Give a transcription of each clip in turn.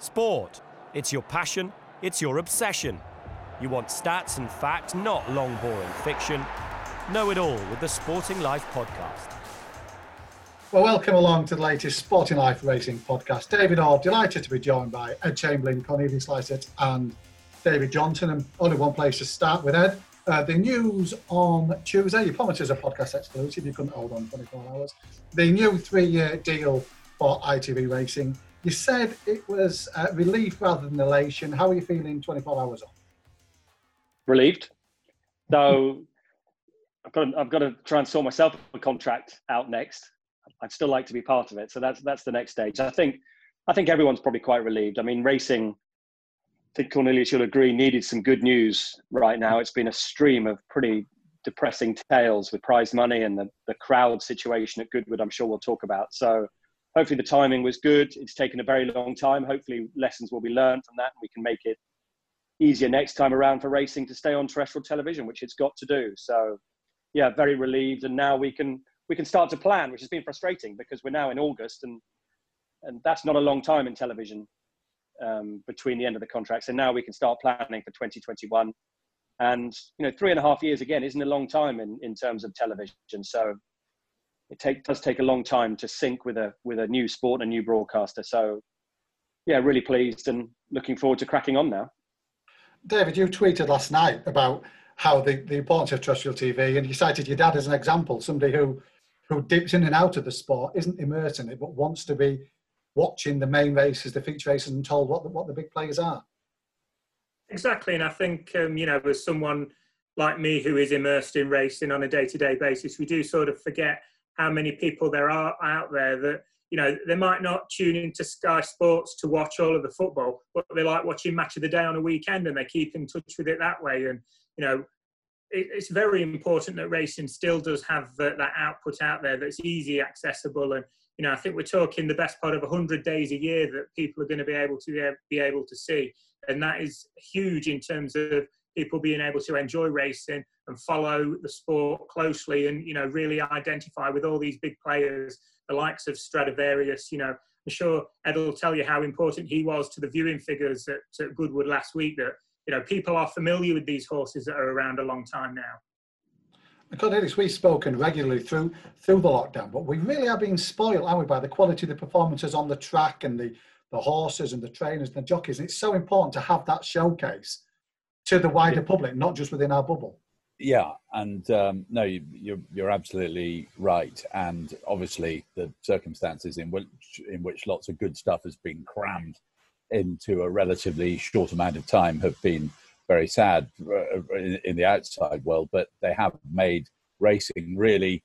Sport. It's your passion, it's your obsession. You want stats and facts, not long, boring fiction. Know it all with the Sporting Life podcast. Well, welcome along to the latest Sporting Life Racing podcast. David Ord, delighted to be joined by Ed Chamberlin, Cornelius Lysaght, and David Johnson. And only one place to start with, Ed. Uh, the news on Tuesday, you promised us a podcast exclusive, you couldn't hold on 24 hours. The new three year deal for ITV Racing you said it was uh, relief rather than elation. How are you feeling 24 hours on? Relieved. Though I've got, to, I've got to try and sort myself a contract out next. I'd still like to be part of it. So that's that's the next stage. I think I think everyone's probably quite relieved. I mean, racing. I think Cornelius, you'll agree, needed some good news right now. It's been a stream of pretty depressing tales with prize money and the, the crowd situation at Goodwood. I'm sure we'll talk about. So hopefully the timing was good. It's taken a very long time. Hopefully lessons will be learned from that and we can make it easier next time around for racing to stay on terrestrial television, which it's got to do. So yeah, very relieved. And now we can we can start to plan, which has been frustrating because we're now in August and and that's not a long time in television um, between the end of the contract. So now we can start planning for 2021. And you know, three and a half years again isn't a long time in, in terms of television. So it take, does take a long time to sync with a with a new sport and a new broadcaster. So, yeah, really pleased and looking forward to cracking on now. David, you tweeted last night about how the, the importance of terrestrial TV, and you cited your dad as an example, somebody who who dips in and out of the sport, isn't immersed in it, but wants to be watching the main races, the feature races, and told what the, what the big players are. Exactly, and I think um, you know, as someone like me who is immersed in racing on a day-to-day basis, we do sort of forget how many people there are out there that you know they might not tune into Sky Sports to watch all of the football, but they like watching Match of the Day on a weekend and they keep in touch with it that way. And you know, it, it's very important that racing still does have the, that output out there that's easy accessible. And you know, I think we're talking the best part of 100 days a year that people are going to be able to be able to see, and that is huge in terms of people being able to enjoy racing and follow the sport closely and you know really identify with all these big players the likes of Stradivarius you know. I'm sure Ed will tell you how important he was to the viewing figures at, at Goodwood last week that you know people are familiar with these horses that are around a long time now. Cornelius, we've spoken regularly through through the lockdown, but we really are being spoiled, aren't we, by the quality of the performances on the track and the, the horses and the trainers and the jockeys. And it's so important to have that showcase to the wider public, not just within our bubble. Yeah, and um, no, you, you're you're absolutely right, and obviously the circumstances in which in which lots of good stuff has been crammed into a relatively short amount of time have been very sad uh, in, in the outside world, but they have made racing really,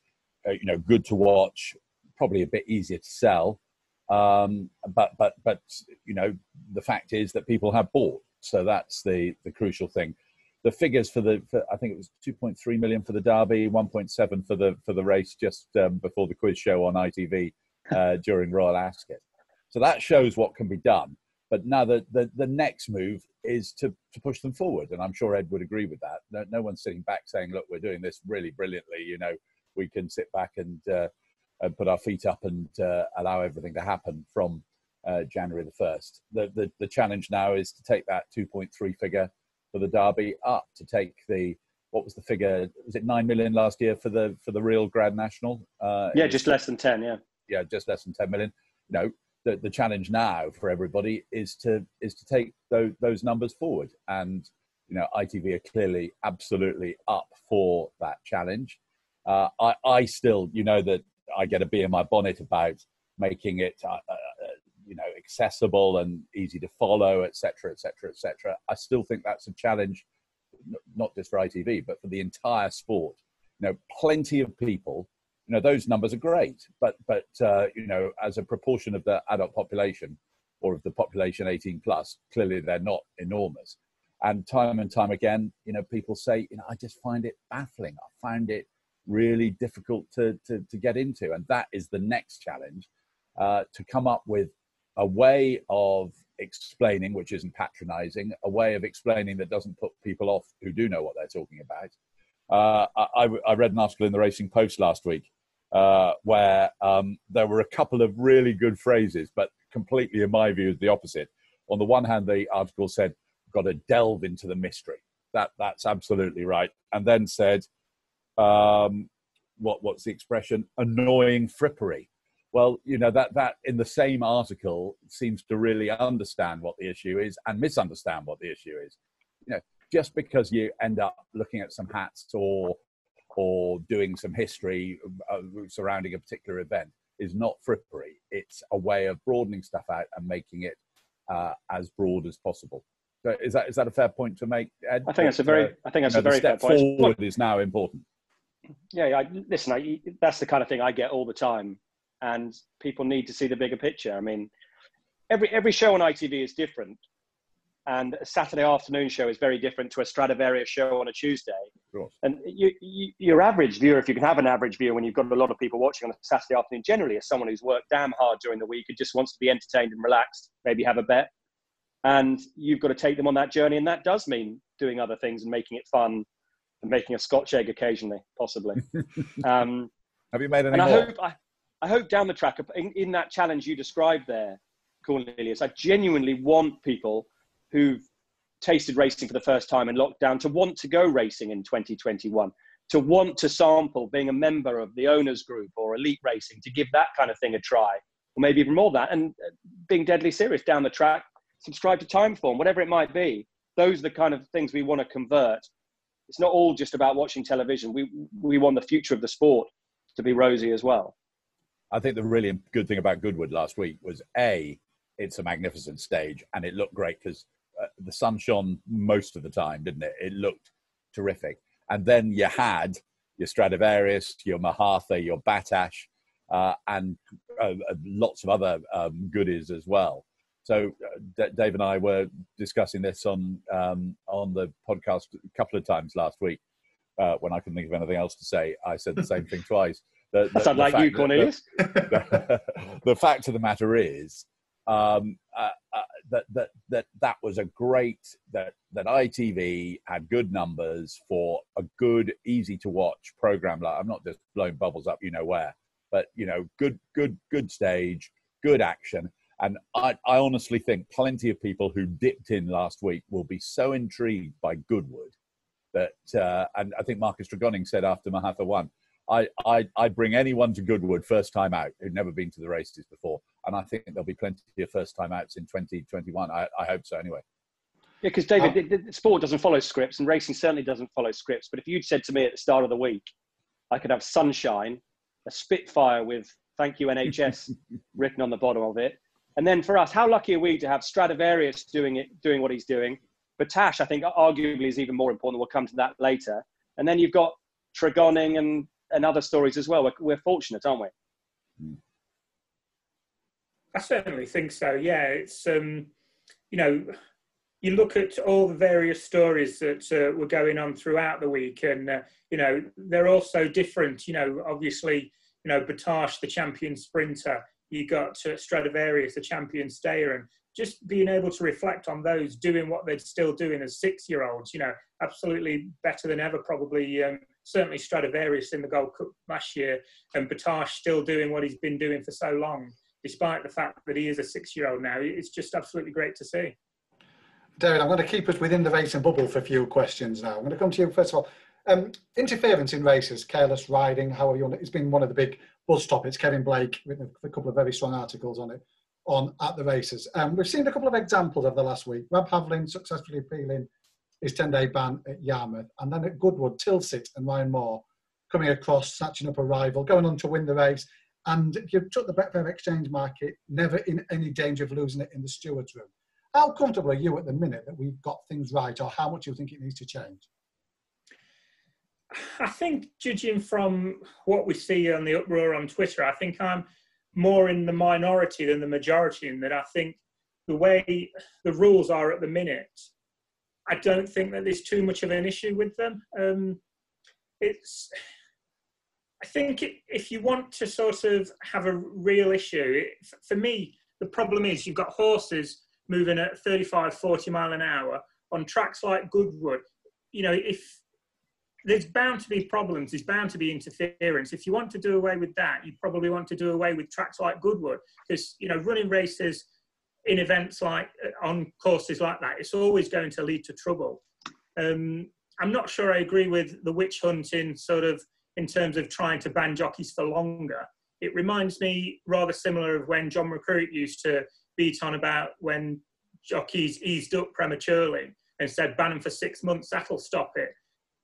uh, you know, good to watch, probably a bit easier to sell, um, but but but you know, the fact is that people have bought, so that's the the crucial thing the figures for the for, I think it was 2.3 million for the Derby, 1.7 for the for the race just um, before the quiz show on ITV uh, during Royal Ascot. So that shows what can be done. But now the, the, the next move is to, to push them forward, and I'm sure Ed would agree with that. No, no one's sitting back saying, "Look, we're doing this really brilliantly." You know, we can sit back and uh, and put our feet up and uh, allow everything to happen from uh, January the first. The, the the challenge now is to take that 2.3 figure for the derby up to take the what was the figure? Was it nine million last year for the for the real Grand National? Uh, yeah, just less than ten. Yeah, yeah, just less than ten million. You know, the the challenge now for everybody is to is to take those those numbers forward, and you know, ITV are clearly absolutely up for that challenge. Uh, I I still, you know, that I get a bee in my bonnet about making it uh, uh you know accessible and easy to follow, etc., etc., etc. I still think that's a challenge, not just for ITV, but for the entire sport. You know, plenty of people. You know, those numbers are great, but but uh, you know, as a proportion of the adult population or of the population 18 plus, clearly they're not enormous. And time and time again, you know, people say, you know, I just find it baffling. I find it really difficult to, to, to get into. And that is the next challenge uh, to come up with a way of explaining, which isn't patronizing, a way of explaining that doesn't put people off who do know what they're talking about. Uh, I, I, read an article in the Racing Post last week uh, where um, there were a couple of really good phrases, but completely, in my view, is the opposite. on the one hand, the article said, got to delve into the mystery. That that's absolutely right. And then said, um, what what's the expression? Annoying frippery. Well, you know that that in the same article seems to really understand what the issue is and misunderstand what the issue is. You know, just because you end up looking at some hats or or doing some history uh, surrounding a particular event is not frippery. It's a way of broadening stuff out and making it uh, as broad as possible. So is that is that a fair point to make, Ed? I think that's a very uh, I think that's you know, a very step fair point. forward is now important. Yeah, I, listen, I, that's the kind of thing I get all the time, and people need to see the bigger picture. I mean, every every show on ITV is different, and a Saturday afternoon show is very different to a Stradivarius show on a Tuesday. And you, you, your average viewer, if you can have an average viewer when you've got a lot of people watching on a Saturday afternoon, generally is someone who's worked damn hard during the week and just wants to be entertained and relaxed, maybe have a bet. And you've got to take them on that journey, and that does mean doing other things and making it fun and making a Scotch egg occasionally, possibly. um, have you made any and more? I hope, I, I hope down the track, in, in that challenge you described there, Cornelius, I genuinely want people who've tasted racing for the first time in lockdown to want to go racing in 2021 to want to sample being a member of the owners group or elite racing to give that kind of thing a try or maybe even more that and uh, being deadly serious down the track subscribe to timeform whatever it might be. Those are the kind of things we want to convert. It's not all just about watching television. We we want the future of the sport to be rosy as well i think the really good thing about goodwood last week was a it's a magnificent stage and it looked great because uh, the sun shone most of the time, didn't it? It looked terrific. And then you had your Stradivarius, your Mohaather, your Battaash, uh, and uh, uh lots of other um, goodies as well. So uh, D- Dave and I were discussing this on um, on the podcast a couple of times last week. Uh, when I couldn't think of anything else to say, I said the same thing twice. The, the, sound like you, Cornelius. The, the, fact of the matter is, um, uh, uh, that that that that was a great that that ITV had good numbers for a good, easy to watch program. Like I'm not just blowing bubbles up, you know where, but you know, good, good, good stage, good action. And I, I honestly think plenty of people who dipped in last week will be so intrigued by Goodwood that, uh, and I think Marcus Tregoning said after Mohaather won, I, I, I bring anyone to Goodwood first time out who'd never been to the races before. And I think there'll be plenty of first time outs in 2021. I, I hope so anyway. Yeah, because David, uh, the, the, sport doesn't follow scripts, and racing certainly doesn't follow scripts. But if you'd said to me at the start of the week, I could have sunshine, a Spitfire with "Thank you NHS" written on the bottom of it, and then for us, how lucky are we to have Stradivarius doing it, doing what he's doing? Battaash, I think, arguably is even more important. We'll come to that later. And then you've got Tregoning and and other stories as well. We're, we're fortunate, aren't we? I certainly think so. Yeah, it's um, you know, you look at all the various stories that uh, were going on throughout the week, and uh, you know they're all so different. You know, obviously, you know Battaash, the champion sprinter. You got uh, Stradivarius, the champion stayer, and just being able to reflect on those doing what they're still doing as six-year-olds. You know, absolutely better than ever, probably. Um, certainly Stradivarius in the Gold Cup last year, and Battaash still doing what he's been doing for so long, despite the fact that he is a six-year-old now. It's just absolutely great to see. David, I'm going to keep us within the racing bubble for a few questions now. I'm going to come to you first of all. Um, interference in races, careless riding, however you want it, it's been one of the big buzz topics. Kevin Blake written a couple of very strong articles on it on at the races. Um, we've seen a couple of examples over the last week. Rob Havlin successfully appealing his 10 day ban at Yarmouth. And then at Goodwood, Tilsit and Ryan Moore coming across, snatching up a rival, going on to win the race. And you took the Betfair Exchange market, never in any danger of losing it in the stewards room. How comfortable are you at the minute that we've got things right, or how much do you think it needs to change? I think, judging from what we see on the uproar on Twitter, I think I'm more in the minority than the majority in that I think the way the rules are at the minute I don't think that there's too much of an issue with them. Um, it's, I think it, if you want to sort of have a real issue, it, for me, the problem is you've got horses moving at 35, 40 mile an hour on tracks like Goodwood. You know, if there's bound to be problems, there's bound to be interference. If you want to do away with that, you probably want to do away with tracks like Goodwood because, you know, running races in events like uh, on courses like that, it's always going to lead to trouble. Um, I'm not sure I agree with the witch hunting sort of in terms of trying to ban jockeys for longer. It reminds me rather similar of when John McCririck used to beat on about when jockeys eased up prematurely and said ban them for six months, that'll stop it.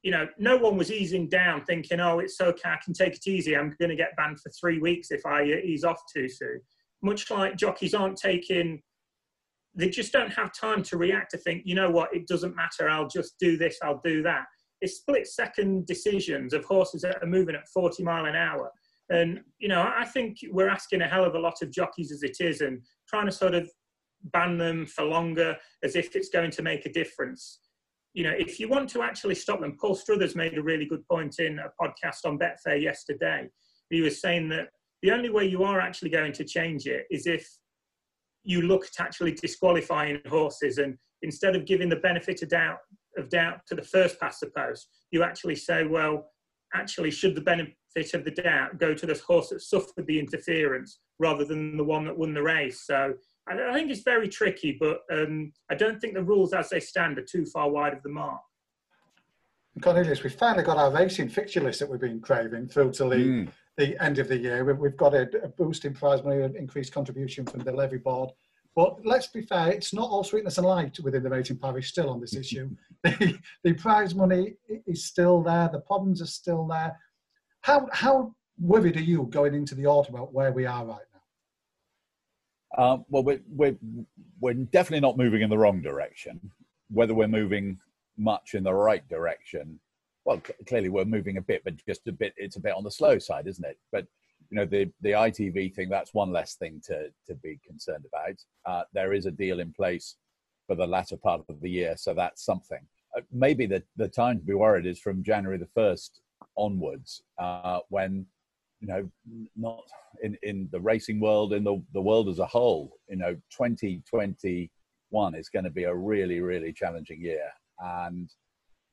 You know, no one was easing down thinking, oh, it's okay, I can take it easy. I'm going to get banned for three weeks if I ease off too soon. Much like jockeys aren't taking they just don't have time to react to think, you know what, it doesn't matter, I'll just do this, I'll do that. It's split second decisions of horses that are moving at 40 mile an hour. And, you know, I think we're asking a hell of a lot of jockeys as it is and trying to sort of ban them for longer as if it's going to make a difference. You know, if you want to actually stop them, Paul Struthers made a really good point in a podcast on Betfair yesterday. He was saying that the only way you are actually going to change it is if you look at actually disqualifying horses and instead of giving the benefit of doubt of doubt to the first past the post, you actually say, well, actually, should the benefit of the doubt go to the horse that suffered the interference rather than the one that won the race? So I, think it's very tricky, but um, I don't think the rules as they stand are too far wide of the mark. Cornelius, we finally got our racing fixture list that we've been craving through to the, mm. The end of the year. We've, got a, a, boost in prize money, an increased contribution from the levy board. But let's be fair, it's not all sweetness and light within the racing parish still on this issue. the, the prize money is still there, the problems are still there. How, how worried are you going into the autumn about where we are right now? Um, well, we're, we're, we're definitely not moving in the wrong direction. Whether we're moving much in the right direction. Well, clearly we're moving a bit, but just a bit. It's a bit on the slow side, isn't it? But you know, the the ITV thing. That's one less thing to to be concerned about. Uh, there is a deal in place for the latter part of the year, so that's something. Uh, maybe the the time to be worried is from January the first onwards, uh, when you know, not in in the racing world, in the the world as a whole. You know, 2021 is going to be a really really challenging year and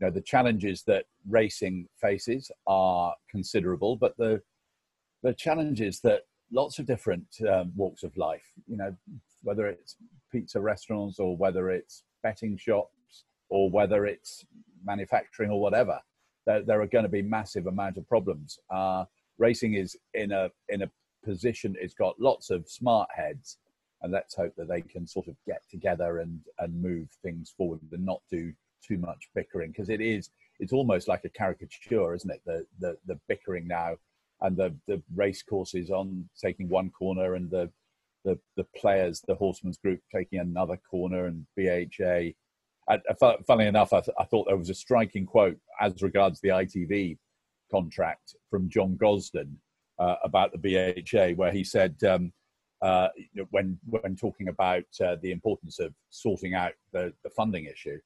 you know the challenges that racing faces are considerable, but the the challenges that lots of different um, walks of life, you know, whether it's pizza restaurants or whether it's betting shops or whether it's manufacturing or whatever, there, there are going to be massive amount of problems. Uh, racing is in a in a position; it's got lots of smart heads, and let's hope that they can sort of get together and and move things forward and not do too much bickering because it is it's almost like a caricature, isn't it? The the the bickering now and the the race courses on taking one corner and the the the players, the horsemen's group taking another corner and BHA. I, funnily enough, I, th- I, thought there was a striking quote as regards the ITV contract from John Gosden uh, about the BHA, where he said um, uh, when when talking about uh, the importance of sorting out the, the funding issue,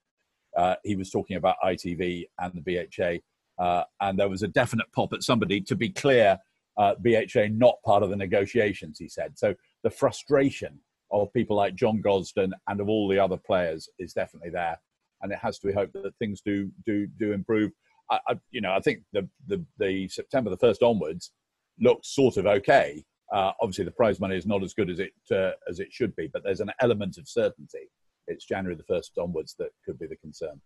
uh, he was talking about ITV and the BHA, uh, and there was a definite pop at somebody. To be clear, uh, BHA not part of the negotiations, he said. So the frustration of people like John Gosden and of all the other players is definitely there, and it has to be hoped that things do do do improve. I, I, you know, I think the, the the September the first onwards looks sort of okay. Uh, obviously, the prize money is not as good as it uh, as it should be, but there's an element of certainty it's January the 1st onwards that could be the concern.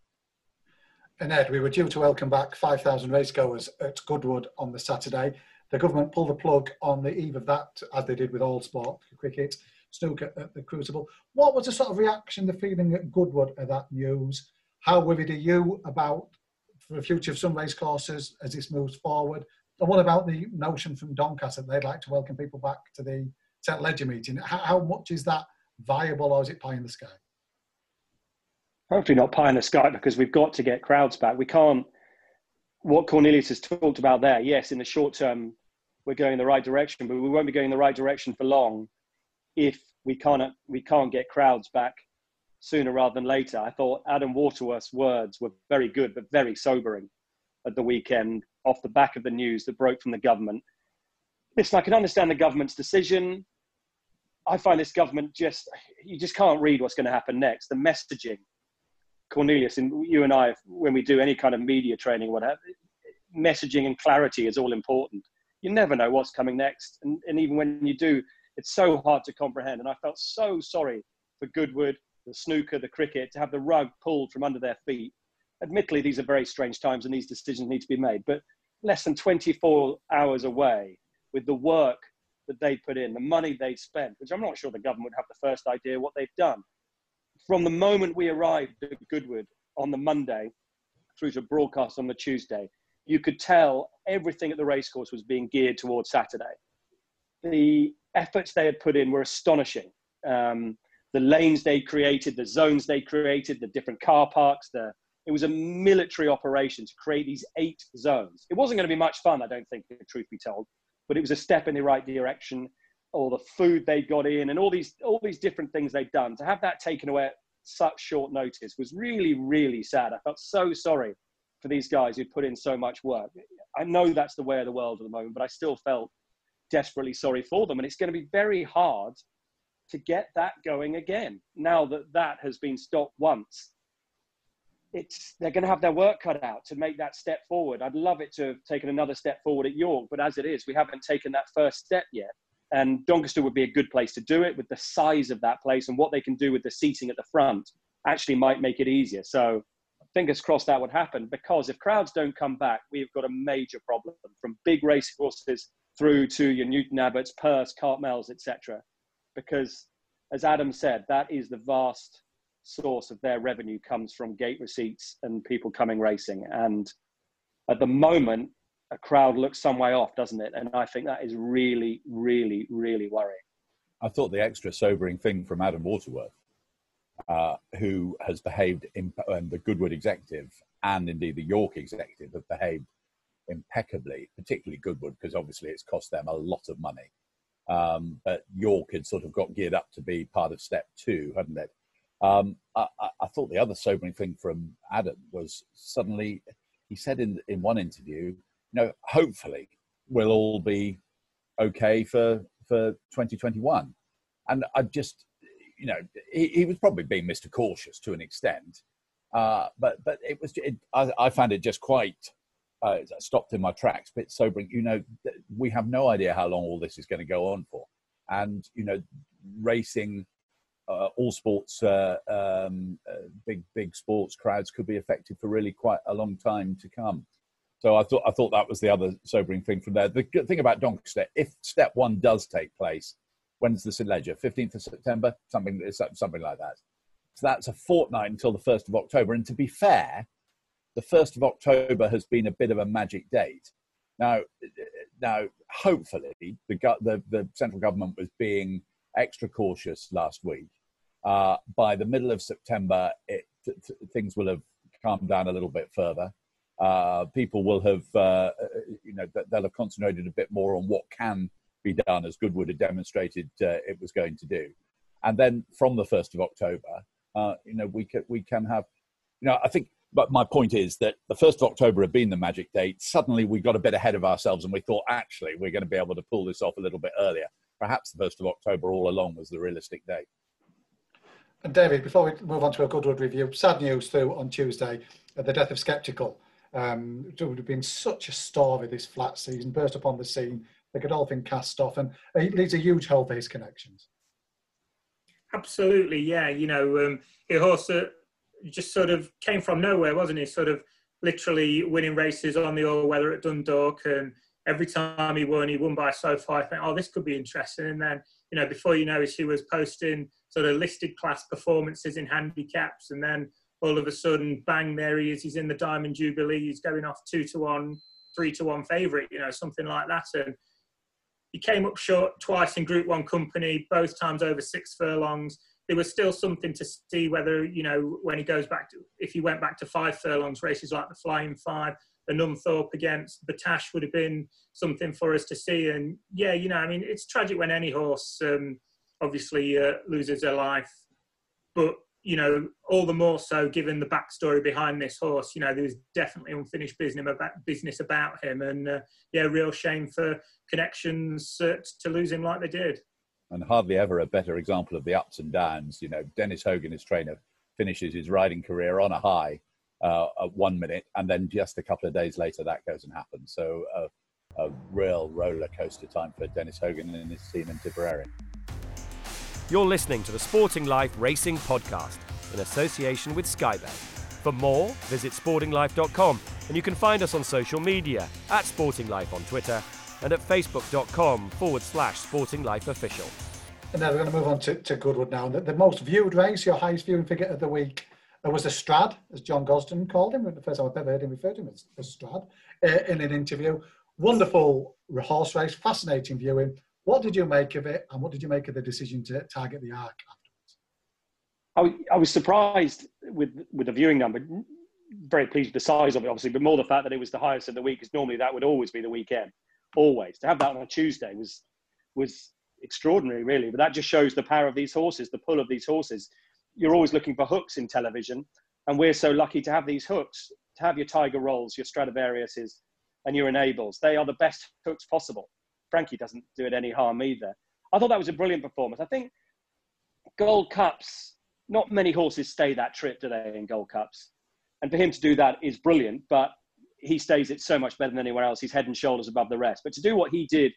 And Ed, we were due to welcome back 5,000 racegoers at Goodwood on the Saturday. The government pulled the plug on the eve of that, as they did with all sport, cricket, snooker at the Crucible. What was the sort of reaction, the feeling at Goodwood at that news? How worried are you about the future of some racecourses as this moves forward? And what about the notion from Doncaster that they'd like to welcome people back to the St Leger meeting? How, how much is that viable or is it pie in the sky? Hopefully not pie in the sky because we've got to get crowds back. We can't. What Cornelius has talked about there, yes, in the short term, we're going in the right direction, but we won't be going in the right direction for long if we can't we can't get crowds back sooner rather than later. I thought Adam Waterworth's words were very good, but very sobering at the weekend off the back of the news that broke from the government. Listen, I can understand the government's decision. I find this government just, you just can't read what's going to happen next. The messaging Cornelius and you and I, when we do any kind of media training, whatever, messaging and clarity is all important. You never know what's coming next, and, and even when you do, it's so hard to comprehend. And I felt so sorry for Goodwood, the snooker, the cricket, to have the rug pulled from under their feet. Admittedly, these are very strange times and these decisions need to be made, but less than 24 hours away with the work that they put in, the money they spent, which I'm not sure the government have the first idea what they've done. From the moment we arrived at Goodwood on the Monday through to broadcast on the Tuesday, you could tell everything at the racecourse was being geared towards Saturday. The efforts they had put in were astonishing. Um, the lanes they created, the zones they created, the different car parks, the it was a military operation to create these eight zones. It wasn't going to be much fun, I don't think, the truth be told, but it was a step in the right direction. All the food they got in and all these all these different things they'd done to have that taken away at such short notice was really really sad. I felt so sorry for these guys who'd put in so much work. I know that's the way of the world at the moment, but I still felt desperately sorry for them. And it's going to be very hard to get that going again now that that has been stopped once. It's, they're going to have their work cut out to make that step forward. I'd love it to have taken another step forward at York, but as it is, we haven't taken that first step yet. And Doncaster would be a good place to do it with the size of that place and what they can do with the seating at the front actually might make it easier. So fingers crossed that would happen because if crowds don't come back, we've got a major problem from big race horses through to your Newton Abbotts, Perth, Cartmels, etc. Because as Adam said, that is the vast source of their revenue comes from gate receipts and people coming racing. And at the moment, a crowd looks some way off, doesn't it? And I think that is really, really, really worrying. I thought the extra sobering thing from Adam Waterworth, uh, who has behaved, in, um, the Goodwood executive and indeed the York executive have behaved impeccably, particularly Goodwood, because obviously it's cost them a lot of money. Um, but York had sort of got geared up to be part of step two, hadn't it? Um, I, I, thought the other sobering thing from Adam was suddenly he said in in one interview, you know, hopefully we'll all be okay for for 2021, and I just, you know, he, he was probably being Mr. Cautious to an extent, uh, but but it was it, I, I found it just quite uh, stopped in my tracks, a bit sobering. You know, we have no idea how long all this is going to go on for, and you know, racing, uh, all sports, uh, um, uh, big big sports crowds could be affected for really quite a long time to come. So I thought I thought that was the other sobering thing from there. The good thing about Doncaster, if step one does take place, when's the St Leger? Fifteenth of September, something something like that. So that's a fortnight until the first of October. And to be fair, the 1st of October has been a bit of a magic date. Now, now hopefully, the, the, the central government was being extra cautious last week. Uh, by the middle of September, it, th- th- things will have calmed down a little bit further. Uh, people will have, uh, you know, they'll have concentrated a bit more on what can be done, as Goodwood had demonstrated uh, it was going to do. And then from the 1st of October, uh, you know, we can, we can have, you know, I think but my point is that the 1st of October had been the magic date. Suddenly we got a bit ahead of ourselves and we thought, actually, we're going to be able to pull this off a little bit earlier. Perhaps the 1st of October all along was the realistic date. And David, before we move on to a Goodwood review, sad news through on Tuesday, uh, the death of Sceptical. Um, it would have been such a story this flat season, burst upon the scene, the Godolphin cast off, and it leaves a huge hole for his connections. Absolutely, yeah. You know, um, also just sort of came from nowhere, wasn't he? Sort of literally winning races on the all weather at Dundalk, and every time he won, he won by so far. I think, oh, this could be interesting. And then, you know, before you know it, he was posting sort of listed class performances in handicaps, and then all of a sudden, bang, there he is. He's in the Diamond Jubilee. He's going off two to one, three to one favourite, you know, something like that. And he came up short twice in Group One company, both times over six furlongs there was still something to see whether you know when he goes back to if he went back to five furlongs races like the Flying Five, the Nunthorpe against Battaash would have been something for us to see. And yeah, you know, I mean, it's tragic when any horse um, obviously uh, loses their life, but you know, all the more so given the backstory behind this horse. You know, there was definitely unfinished business about business about him, and uh, yeah, real shame for connections uh, to lose him like they did and hardly ever a better example of the ups and downs. You know, Denis Hogan, his trainer, finishes his riding career on a high uh, at one minute, and then just a couple of days later, that goes and happens. So, uh, a real roller coaster time for Denis Hogan and his team in Tipperary. You're listening to the Sporting Life Racing Podcast in association with Skybet. For more, visit sportinglife.com and you can find us on social media at Sporting Life on Twitter and at facebook.com forward slash Sporting Life Official. And now we're going to move on to, to Goodwood now. The, the most viewed race, your highest viewing figure of the week, uh, was a Strad, as John Gosden called him. The first time I've ever heard him referred to him as a Strad uh, in an interview. Wonderful horse race, fascinating viewing. What did you make of it, and what did you make of the decision to target the Arc afterwards? I, I was surprised with with the viewing number. Very pleased with the size of it, obviously, but more the fact that it was the highest of the week, because normally that would always be the weekend. Always to have that on a Tuesday was was extraordinary, really. But that just shows the power of these horses, the pull of these horses. You're always looking for hooks in television, and we're so lucky to have these hooks, to have your Tiger Rolls, your Stradivariuses, and your enables. They are the best hooks possible. Frankie doesn't do it any harm either. I thought that was a brilliant performance. I think Gold Cups, not many horses stay that trip, do they, in Gold Cups? And for him to do that is brilliant, but he stays it so much better than anyone else. He's head and shoulders above the rest. But to do what he did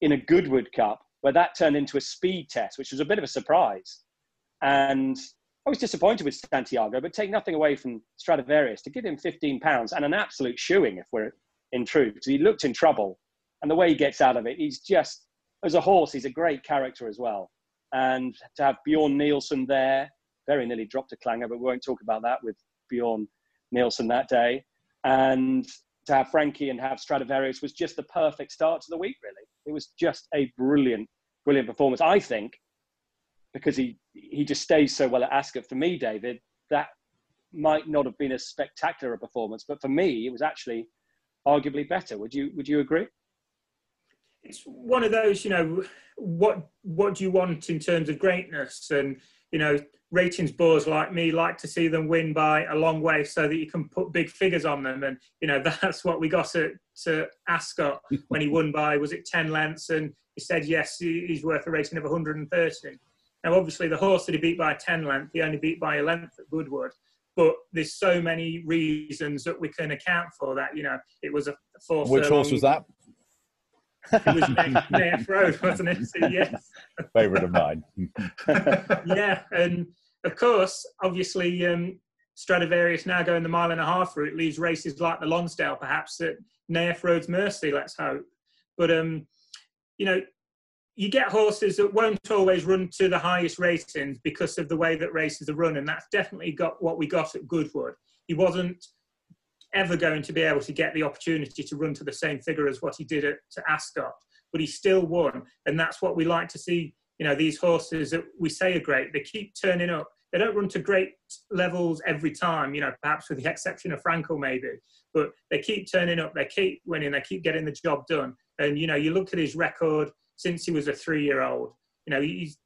in a Goodwood Cup, where that turned into a speed test, which was a bit of a surprise. And I was disappointed with Santiago, but take nothing away from Stradivarius to give him 15 pounds and an absolute shoeing, if we're in truth, he looked in trouble. And the way he gets out of it, he's just, as a horse, he's a great character as well. And to have Bjorn Nielsen there, very nearly dropped a clanger, but we won't talk about that with Bjorn Nielsen that day. And to have Frankie and have Stradivarius was just the perfect start to the week, really. It was just a brilliant, brilliant performance. I think because he, he just stays so well at Ascot. For me, David, that might not have been a spectacular performance, but for me, it was actually arguably better. Would you would you agree? It's one of those, you know, what what do you want in terms of greatness? And you know, ratings bores like me like to see them win by a long way so that you can put big figures on them. And you know, that's what we got at to Ascot when he won by was it ten lengths, and he said yes, he's worth a rating of 130. Now, obviously, the horse that he beat by 10 length, he only beat by a length at Goodwood but there's so many reasons that we can account for that. You know, it was a four. Which horse was that? It was Nayef Road, wasn't it? So, yes. Favorite of mine. yeah, and of course, obviously, um, Stradivarius now going the mile and a half route leaves races like the Lonsdale perhaps at Nayef Road's mercy. Let's hope. But um, you know, you get horses that won't always run to the highest ratings because of the way that races are run, and that's definitely got what we got at Goodwood. He wasn't ever going to be able to get the opportunity to run to the same figure as what he did at Ascot, but he still won, and that's what we like to see. You know, these horses that we say are great, they keep turning up. They don't run to great levels every time, you know, perhaps with the exception of Frankel maybe, but they keep turning up, they keep winning, they keep getting the job done. And, you know, you look at his record since he was a three-year-old. You know, he's,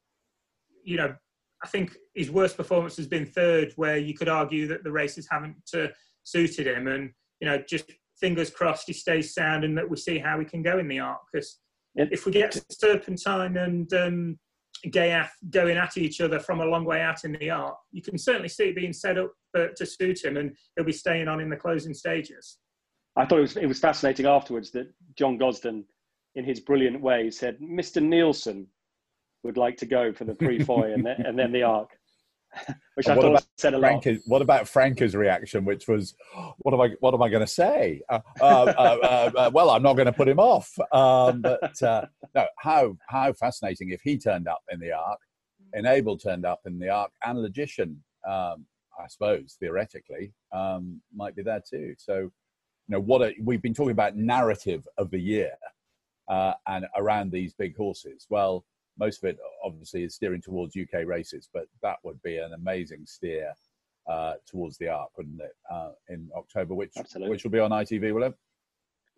you know, I think his worst performance has been third, where you could argue that the races haven't uh, suited him. And you know, just fingers crossed he stays sound and that we see how he can go in the arc. Because if we get Serpentine and um, Ghaiyyath going at each other from a long way out in the arc, you can certainly see it being set up uh, to suit him, and he'll be staying on in the closing stages. I thought it was it was fascinating afterwards that John Gosden in his brilliant way, said, Mr. Nielsen would like to go for the Prix Foy and, then, and then the Arc. Which I thought said a lot. what about Frankie's reaction, which was, "What am I? What am I going to say?" Uh, uh, uh, uh, well, I'm not going to put him off. Um, but uh, no, how how fascinating if he turned up in the arc, Enable turned up in the arc, and Logician, um, I suppose theoretically, um, might be there too. So, you know, what a, we've been talking about narrative of the year uh, and around these big horses. Well, most of it obviously is steering towards UK races, but that would be an amazing steer uh, towards the Arc, wouldn't it? Uh, in October, which Absolutely. which will be on ITV, will it?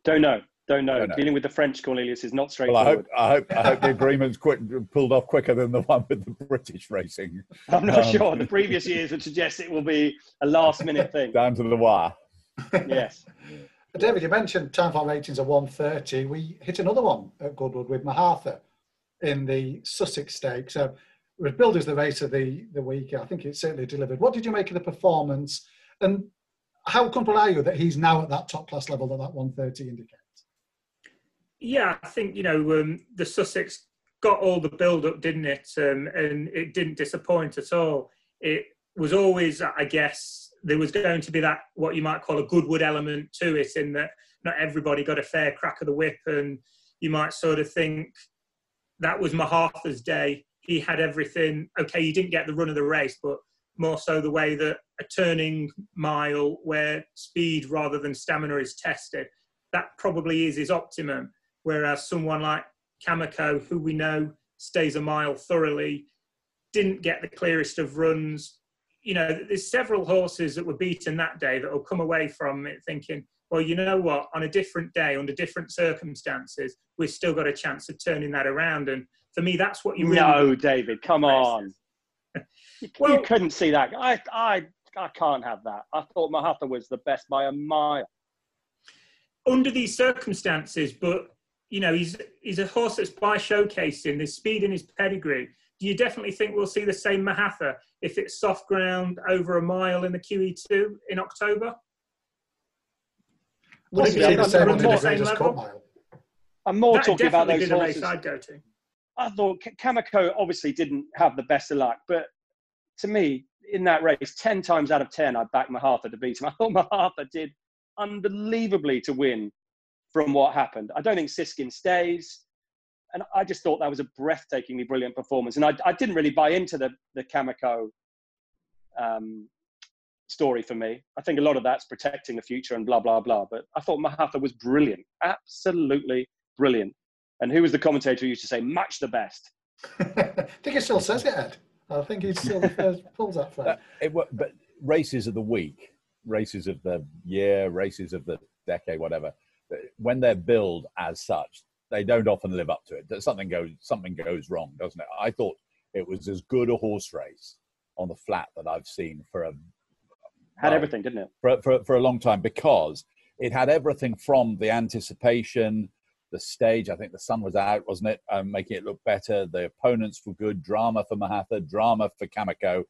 Don't know. Don't know. Don't know. Dealing with the French Cornelius is not straightforward. Well, I hope, I hope, I hope the agreement's quick, pulled off quicker than the one with the British racing. I'm not um, sure. The previous years would suggest it will be a last minute thing. Down to the wire. yes. David, you mentioned Timeform ratings of 130. We hit another one at Goodwood with Mohaather in the Sussex Stakes. So was billed as the race of the, the week. I think it certainly delivered. What did you make of the performance? And how comfortable are you that he's now at that top class level that that 130 indicates? Yeah, I think, you know, um, the Sussex got all the build up, didn't it? Um, and it didn't disappoint at all. It was always, I guess, there was going to be that what you might call a Goodwood element to it, in that not everybody got a fair crack of the whip, and you might sort of think that was Mohaather's day. He had everything. Okay, he didn't get the run of the race, but more so the way that a turning mile where speed rather than stamina is tested, that probably is his optimum. Whereas someone like Kameko, who we know stays a mile thoroughly, didn't get the clearest of runs. You know, there's several horses that were beaten that day that will come away from it thinking, well, you know what, on a different day, under different circumstances, we've still got a chance of turning that around. And for me, that's what you really No, David, come on. you, well, you couldn't see that. I, I, I can't have that. I thought Mohaather was the best by a mile. Under these circumstances, but you know, he's he's a horse that's by showcasing. There's speed in his pedigree. Do you definitely think we'll see the same Mohaather if it's soft ground over a mile in the QE2 in October? Would it be the same on the same level? I'm more that talking about those horses. I'd go to. I thought Kameko obviously didn't have the best of luck, but to me, in that race, 10 times out of 10, I backed Mohaather to beat him. I thought Mohaather did unbelievably to win from what happened. I don't think Siskin stays. And I just thought that was a breathtakingly brilliant performance. And I, I didn't really buy into the, the Kameko um, story for me. I think a lot of that's protecting the future and blah, blah, blah. But I thought Mohaather was brilliant, absolutely brilliant. And who was the commentator who used to say, much the best? I think he still says it, Ed. I think he still pulls that flag. Uh, it, but races of the week, races of the year, races of the decade, whatever, when they're billed as such, they don't often live up to it. Something goes something goes wrong, doesn't it? I thought it was as good a horse race on the flat that I've seen for a had well, everything, didn't it? For, for for a long time because it had everything from the anticipation, the stage. I think the sun was out, wasn't it? Um, making it look better. The opponents were good. Drama for Mohaather, drama for Kameko.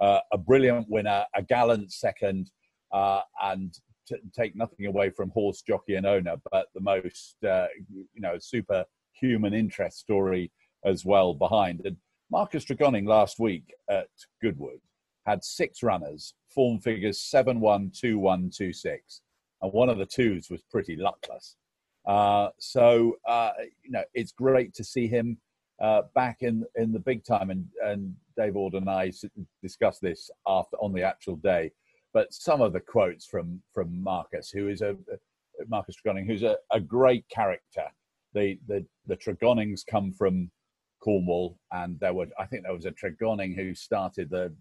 Uh, a brilliant winner, a gallant second, uh, and t- take nothing away from horse jockey and owner, but the most uh, you know super human interest story as well behind. And Marcus Tregoning last week at Goodwood had six runners, form figures seven one two one two six, and one of the twos was pretty luckless. Uh, so uh, you know it's great to see him uh, back in in the big time, and and Dave Ord and I discussed this after on the actual day but some of the quotes from from Marcus, who is a Marcus Tregoning, who's a, a great character. The the the Tregonings come from Cornwall, and there were I think there was a Tregoning who started the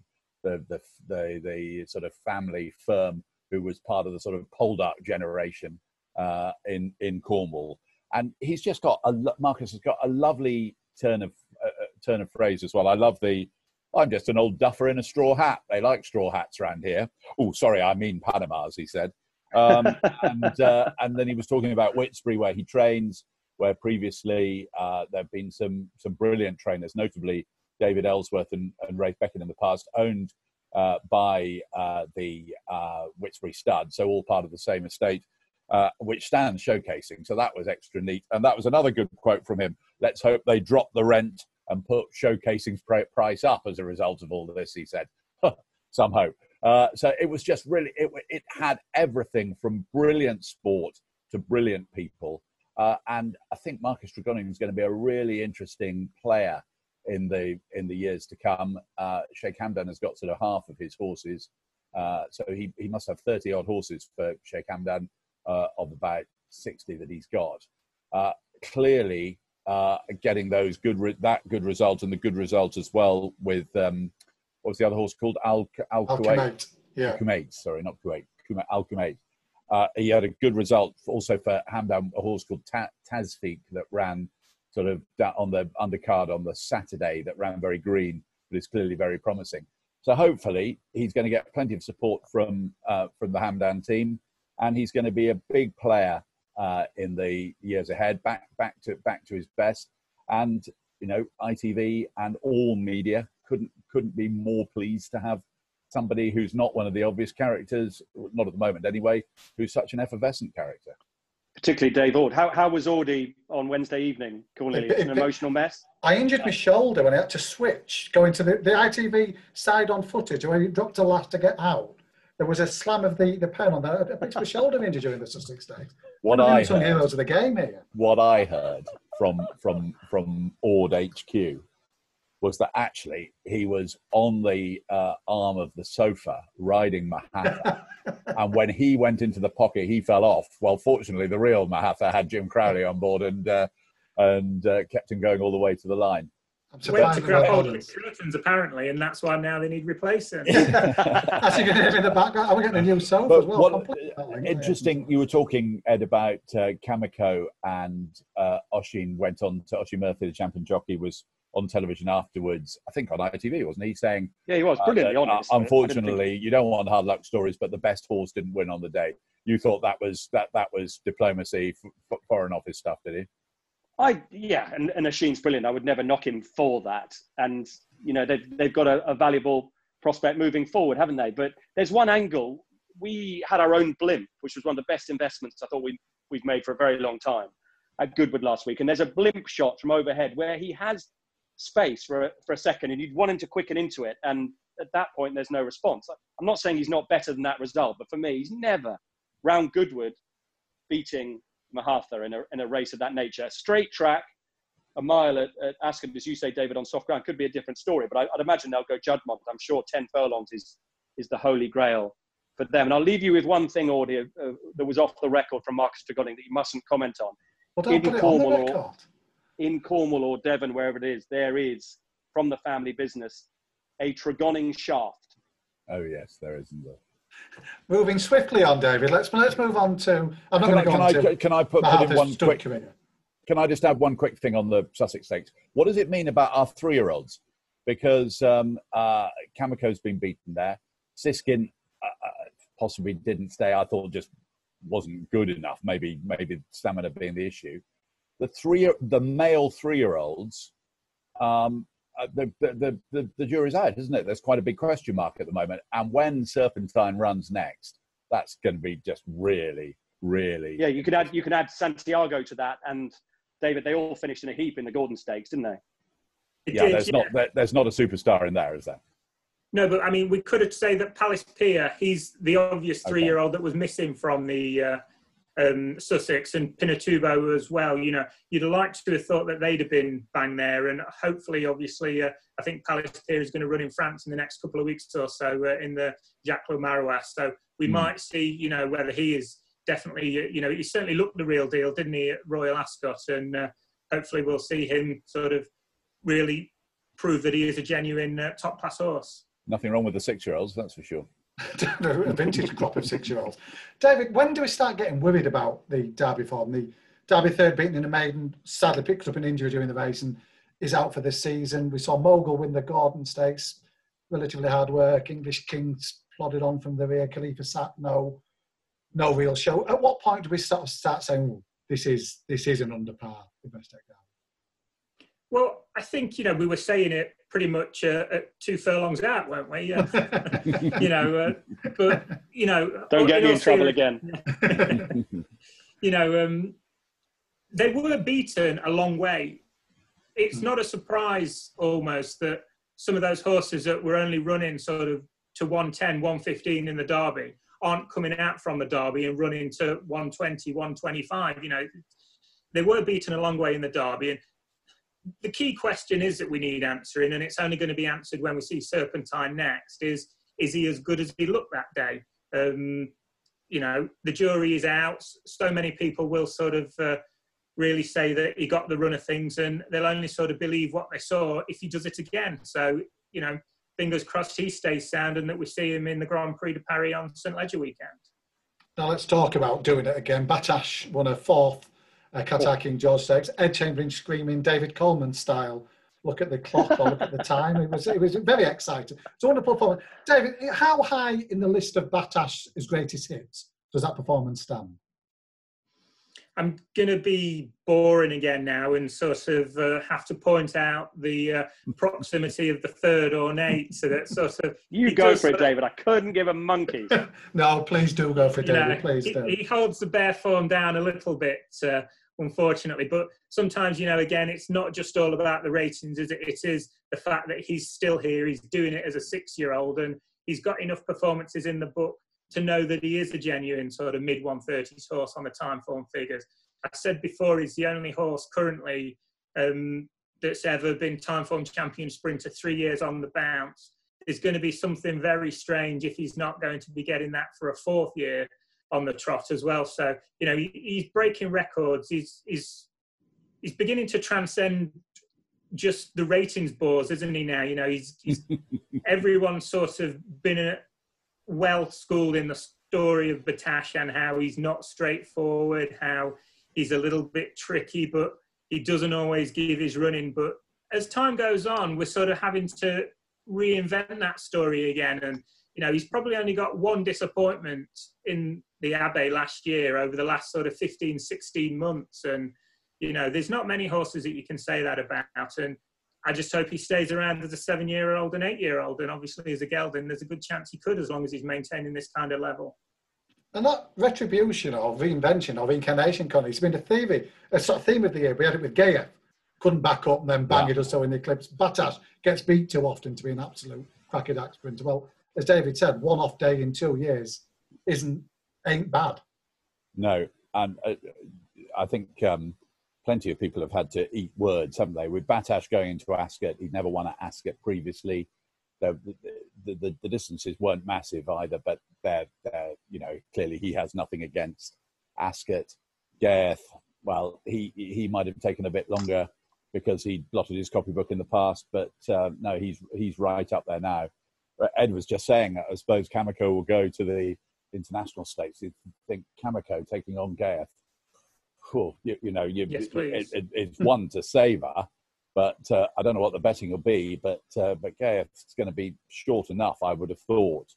the the the, the sort of family firm who was part of the sort of Poldark generation uh, in in Cornwall, and he's just got a Marcus has got a lovely turn of uh, uh turn of phrase as well. I love the I'm just an old duffer in a straw hat. They like straw hats around here. Oh, sorry, I mean Panama's, he said. Um, and, uh, and then he was talking about Whitsbury, where he trains, where previously uh, there have been some, some brilliant trainers, notably David Elsworth and, and Ralph Beckett in the past, owned uh, by uh, the uh, Whitsbury stud, so all part of the same estate. Uh, which stands showcasing. So that was extra neat. And that was another good quote from him. Let's hope they drop the rent and put showcasing's price up as a result of all this. He said, some hope. Uh, so it was just really, it, it had everything from brilliant sport to brilliant people. Uh, and I think Marcus Tregoning is going to be a really interesting player in the in the years to come. Uh, Sheikh Hamdan has got sort of half of his horses, uh, so he, he must have 30 odd horses for Sheikh Hamdan uh, of about 60 that he's got. Uh, clearly, uh, getting those good re- that good result and the good result as well with um, what was the other horse called Al Al Kuwait? Yeah, Kuwait. Sorry, not Kuwait. Al Kuwait. Uh, he had a good result also for Hamdan, a horse called Ta- Tazfiq that ran sort of on the undercard on the Saturday that ran very green, but is clearly very promising. So hopefully he's going to get plenty of support from uh, from the Hamdan team, and he's going to be a big player uh, in the years ahead, back back to back to his best. And you know, ITV and all media couldn't couldn't be more pleased to have somebody who's not one of the obvious characters, not at the moment anyway, who's such an effervescent character. Particularly Dave Ord. How, how was Audie on Wednesday evening, Cornelius? It- it- An emotional mess? I injured my shoulder when I had to switch, going to the, the ITV side on footage when he dropped a last to get out. There was a slam of the, the pen on that. I picked my shoulder injured during the Sussex Days. What One of I heard, heroes of the game here. what I heard from from from Ord HQ was that actually he was on the uh, arm of the sofa riding Mohaather, and when he went into the pocket, he fell off. Well, fortunately, the real Mohaather had Jim Crowley on board and uh, and uh, kept him going all the way to the line. I'm Went to at grab hold of the curtains apparently, and that's why now they need replacing. As you can hear in the background, I'm getting a new sofa But as well. what, Complete that link, interesting, you were talking, Ed, about uh, Kameko and uh, Oisin went on to Oisin Murphy, the champion jockey, was on television afterwards, I think on ITV, wasn't he? Saying, Yeah, he was uh, brilliantly uh, honest. Didn't think- unfortunately, you don't want hard luck stories, but the best horse didn't win on the day. You thought that was that that was diplomacy, foreign office stuff, did he? I yeah, and, and Oisin's brilliant. I would never knock him for that. And you know they've they've got a, a valuable prospect moving forward, haven't they? But there's one angle. We had our own blimp, which was one of the best investments I thought we we've made for a very long time at Goodwood last week. And there's a blimp shot from overhead where he has space for a, for a second, and you'd want him to quicken into it. And at that point, there's no response. I'm not saying he's not better than that result, but for me, he's never round Goodwood beating Mohaather in a, in a race of that nature. Straight track, a mile at, at Ascot, as you say, David, on soft ground could be a different story, but I, I'd imagine they'll go Juddmonte. I'm sure 10 furlongs is, is the holy grail for them. And I'll leave you with one thing, audio uh, that was off the record from Marcus Tregoning that you mustn't comment on. Well, don't put it on the Cornwall or- record. In Cornwall or Devon, wherever it is, there is, from the family business, a Tregoning shaft. Oh yes, there is. Isn't there? Moving swiftly on, David. Let's let's move on to. I'm not Can I, going to go can, on I, to can I put, put in one quick career. can I just add one quick thing on the Sussex Stakes? What does it mean about our three-year-olds? Because um, uh, Kameko's been beaten there. Siskin uh, uh, possibly didn't stay. I thought just wasn't good enough. Maybe maybe stamina being the issue. The three, the male three-year-olds, um, uh, the, the, the, the, the jury's out, isn't it? There's quite a big question mark at the moment. And when Serpentine runs next, that's going to be just really, really. Yeah, you could add you can add Santiago to that, and David. They all finished in a heap in the Gordon Stakes, didn't they? It yeah, did, there's not there, there's not a superstar in there, is there? No, but I mean, we could have say that Palace Pier, he's the obvious three-year-old that was missing from the uh, um, Sussex and Pinatubo as well. You know, you'd like to have thought that they'd have been bang there, and hopefully, obviously, uh, I think Palace is going to run in France in the next couple of weeks or so uh, in the Jacques Le So we Hmm. might see, you know, whether he is definitely, uh, you know, he certainly looked the real deal, didn't he, at Royal Ascot, and uh, hopefully we'll see him sort of really prove that he is a genuine uh, top-class horse. Nothing wrong with the six-year-olds, that's for sure. a vintage crop of six-year-olds. David, when do we start getting worried about the Derby form? The Derby third beaten in a maiden sadly picked up an injury during the race and is out for this season. We saw Mogul win the Gordon Stakes, relatively hard work. English Kings plodded on from the rear. Khalifa sat no, no real show. At what point do we start start saying "Oh, this is this is an under par? Well, I think you know we were saying it pretty much uh, at two furlongs out, weren't we? Yeah. you know, uh, but you know, Don't get in me in trouble again. you know, um, they were beaten a long way. It's not a surprise almost that some of those horses that were only running sort of to 110, 115 in the Derby aren't coming out from the Derby and running to 120, 125. You know, they were beaten a long way in the Derby. And the key question is that we need answering, and it's only going to be answered when we see Serpentine next, is is he as good as he looked that day? Um, you know, the jury is out. So many people will sort of uh, really say that he got the run of things, and they'll only sort of believe what they saw if he does it again. So, you know, fingers crossed he stays sound and that we see him in the Grand Prix de Paris on St. Leger weekend. Now let's talk about doing it again. Battaash won a fourth uh, Qatar King George Stakes. Ed Chamberlin screaming David Coleman style. Look at the clock or look at the time. It was it was very exciting. It's a wonderful performance. David, how high in the list of Battaash's greatest hits does that performance stand? I'm going to be boring again now and sort of uh, have to point out the uh, proximity of the third ornate. So that sort of you go for it, David. I couldn't give a monkey. no, please do go for it, David. Know, please he, do. He holds the bare form down a little bit, uh, unfortunately. But sometimes, you know, again, it's not just all about the ratings, is it? It is the fact that he's still here. He's doing it as a six-year-old, and he's got enough performances in the book to know that he is a genuine sort of mid 130s horse on the Timeform figures. I said before, he's the only horse currently um, that's ever been Timeform champion sprinter three years on the bounce. There's going to be something very strange if he's not going to be getting that for a fourth year on the trot as well. So, you know, he, he's breaking records. He's, he's, he's beginning to transcend just the ratings bores, isn't he? Now, you know, he's, he's everyone's sort of been a, well schooled in the story of Battaash and how he's not straightforward, how he's a little bit tricky, but he doesn't always give his running. But as time goes on, we're sort of having to reinvent that story again. And, you know, he's probably only got one disappointment in the Abbey last year over the last sort of 15, 16 months. And, you know, there's not many horses that you can say that about. And I just hope he stays around as a seven year old and eight year old. And obviously, as a gelding, there's a good chance he could as long as he's maintaining this kind of level. And that retribution or reinvention or incarnation, Connie, it's been a theme, a sort of theme of the year. We had it with Ghaiyyath, couldn't back up and then bang yeah. it or so in the eclipse. Battaash gets beat too often to be an absolute crackerjack sprinter. Well, as David said, one off day in two years isn't ain't bad. No, and uh, I think um, plenty of people have had to eat words, haven't they? With Battaash going into Ascot, he'd never won at Ascot previously. The, the, the, the, distances weren't massive either, but they're, they're, you know, clearly he has nothing against Ascot. Ghaiyyath, well, he, he might have taken a bit longer because he'd blotted his copybook in the past, but uh, no, he's, he's right up there now. Ed was just saying, I suppose Kameko will go to the international stakes. You think Kameko taking on Ghaiyyath cool. You, you know, you, yes, it, it, it's one to savour, but uh, I don't know what the betting will be. But uh, but it's going to be short enough, I would have thought,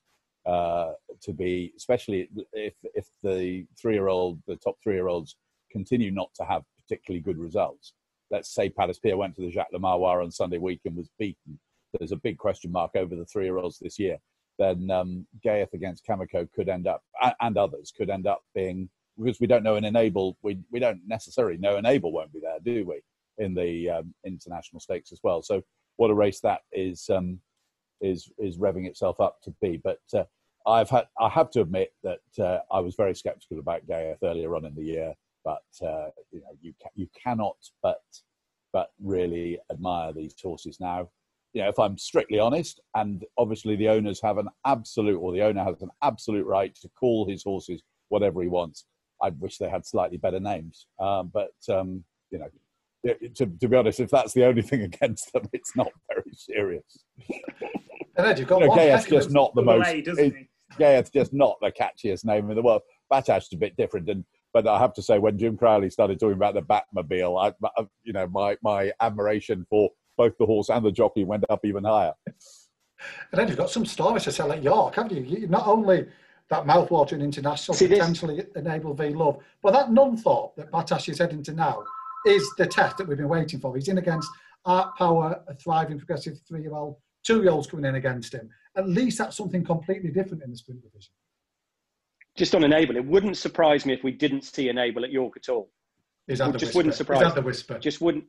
uh, to be, especially if if the three-year-old, the top three-year-olds, continue not to have particularly good results. Let's say Palace Pier went to the Jacques Le Marois on Sunday week and was beaten. There's a big question mark over the three-year-olds this year. Then um, against Kameko could end up, and others could end up being because we don't know an enable we, we don't necessarily know enable won't be there do we in the um, international stakes as well so what a race that is um, is is revving itself up to be but uh, I've had I have to admit that uh, I was very skeptical about Ghaiyyath earlier on in the year but uh, you know you ca- you cannot but but really admire these horses now you know if I'm strictly honest and obviously the owners have an absolute or the owner has an absolute right to call his horses whatever he wants I wish they had slightly better names. Um, but um, you know, to, to, be honest, if that's the only thing against them, it's not very serious. and then you've got you know, just not the most. Ghaiyyath's just not the catchiest name in the world. Battaash's a bit different, and but I have to say, when Jim Crowley started talking about the Batmobile, I, I, you know, my my admiration for both the horse and the jockey went up even higher. And then you've got some stories to sell at York, haven't you? you not only that mouthwatering international See, potentially this... enable V Love. But that Nunthorpe that Battaash is heading to now is the test that we've been waiting for. He's in against Art Power, a thriving progressive three year old, two year olds coming in against him. At least that's something completely different in the sprint division. Just on Enable, it wouldn't surprise me if we didn't see Enable at York at all. Is that it just whisper? wouldn't surprise is that the whisper? Just wouldn't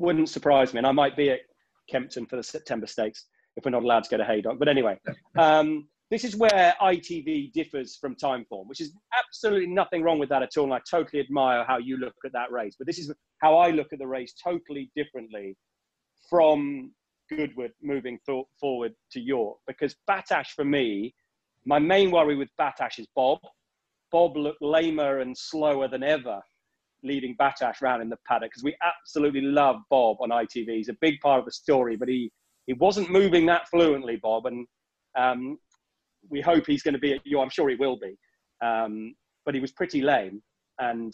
wouldn't surprise me. And I might be at Kempton for the September Stakes if we're not allowed to go to Haydock. But anyway, um, this is where ITV differs from Timeform, which is absolutely nothing wrong with that at all. And I totally admire how you look at that race. But this is how I look at the race totally differently from Goodwood moving th- forward to York. Because Battaash, for me, my main worry with Battaash is Bob. Bob looked lamer and slower than ever leading Battaash around in the paddock because we absolutely love Bob on ITV. He's a big part of the story, but he, he wasn't moving that fluently, Bob. And um, we hope he's going to be at you. I'm sure he will be. Um, but he was pretty lame. And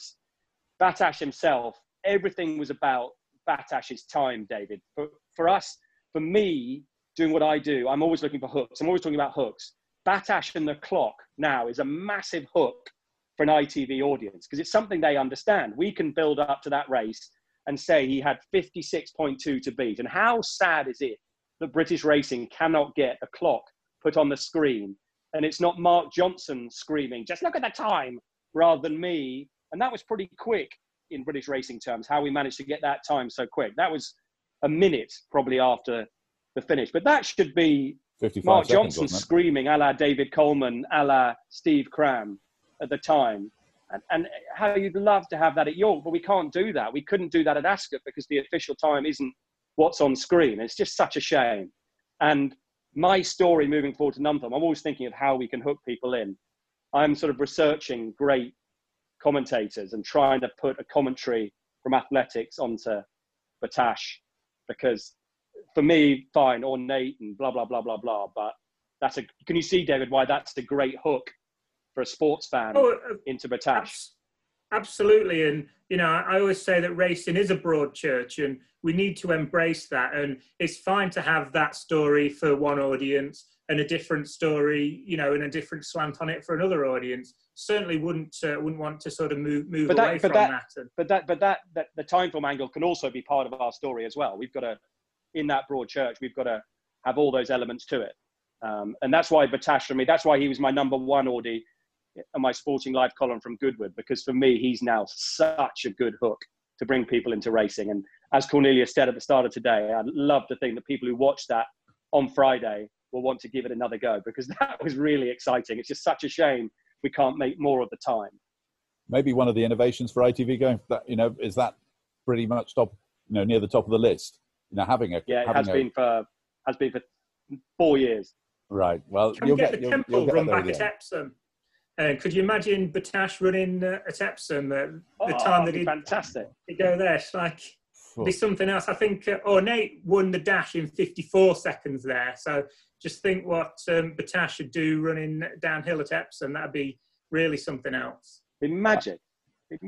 Battaash himself, everything was about Battaash's time, David. For, for us, for me, doing what I do, I'm always looking for hooks. I'm always talking about hooks. Battaash and the clock now is a massive hook for an ITV audience because it's something they understand. We can build up to that race and say he had 56.2 to beat. And how sad is it that British racing cannot get a clock put on the screen and it's not Mark Johnson screaming, just look at the time, rather than me. And that was pretty quick in British racing terms, how we managed to get that time so quick. That was a minute probably after the finish. But that should be Mark Johnson screaming a la David Coleman, a la Steve Cram at the time. And, and how you'd love to have that at York, but we can't do that. We couldn't do that at Ascot because the official time isn't what's on screen. It's just such a shame. And my story moving forward to Nunthorpe, I'm always thinking of how we can hook people in. I'm sort of researching great commentators and trying to put a commentary from athletics onto Battaash because for me, fine, ornate and blah, blah, blah, blah, blah. But that's a, can you see, David, why that's the great hook for a sports fan oh, uh, into Battaash? Absolutely. And, you know, I always say that racing is a broad church and we need to embrace that. And it's fine to have that story for one audience and a different story, you know, and a different slant on it for another audience. Certainly wouldn't uh, wouldn't want to sort of move move but away that, from that. that and, but that but that, that the Timeform angle can also be part of our story as well. We've got to in that broad church, we've got to have all those elements to it. Um, and that's why Battaash for me, that's why he was my number one Audi my Sporting Life column from Goodwood, because for me, he's now such a good hook to bring people into racing. And as Cornelius said at the start of today, I'd love to think that people who watch that on Friday will want to give it another go because that was really exciting. It's just such a shame we can't make more of the time. Maybe one of the innovations for ITV going, that, you know, is that pretty much top, you know, near the top of the list. You know, having a yeah, it has a, been for has been for four years. Right. Well, Can you'll get, get the Temple you'll, you'll run back at Epsom. Uh, could you imagine Battaash running uh, at Epsom at the oh, time that he fantastic. He'd go there? It's like be something else. I think uh, Ornate won the dash in 54 seconds there. So just think what um, Battaash should do running downhill at Epsom. That'd be really something else. Be magic.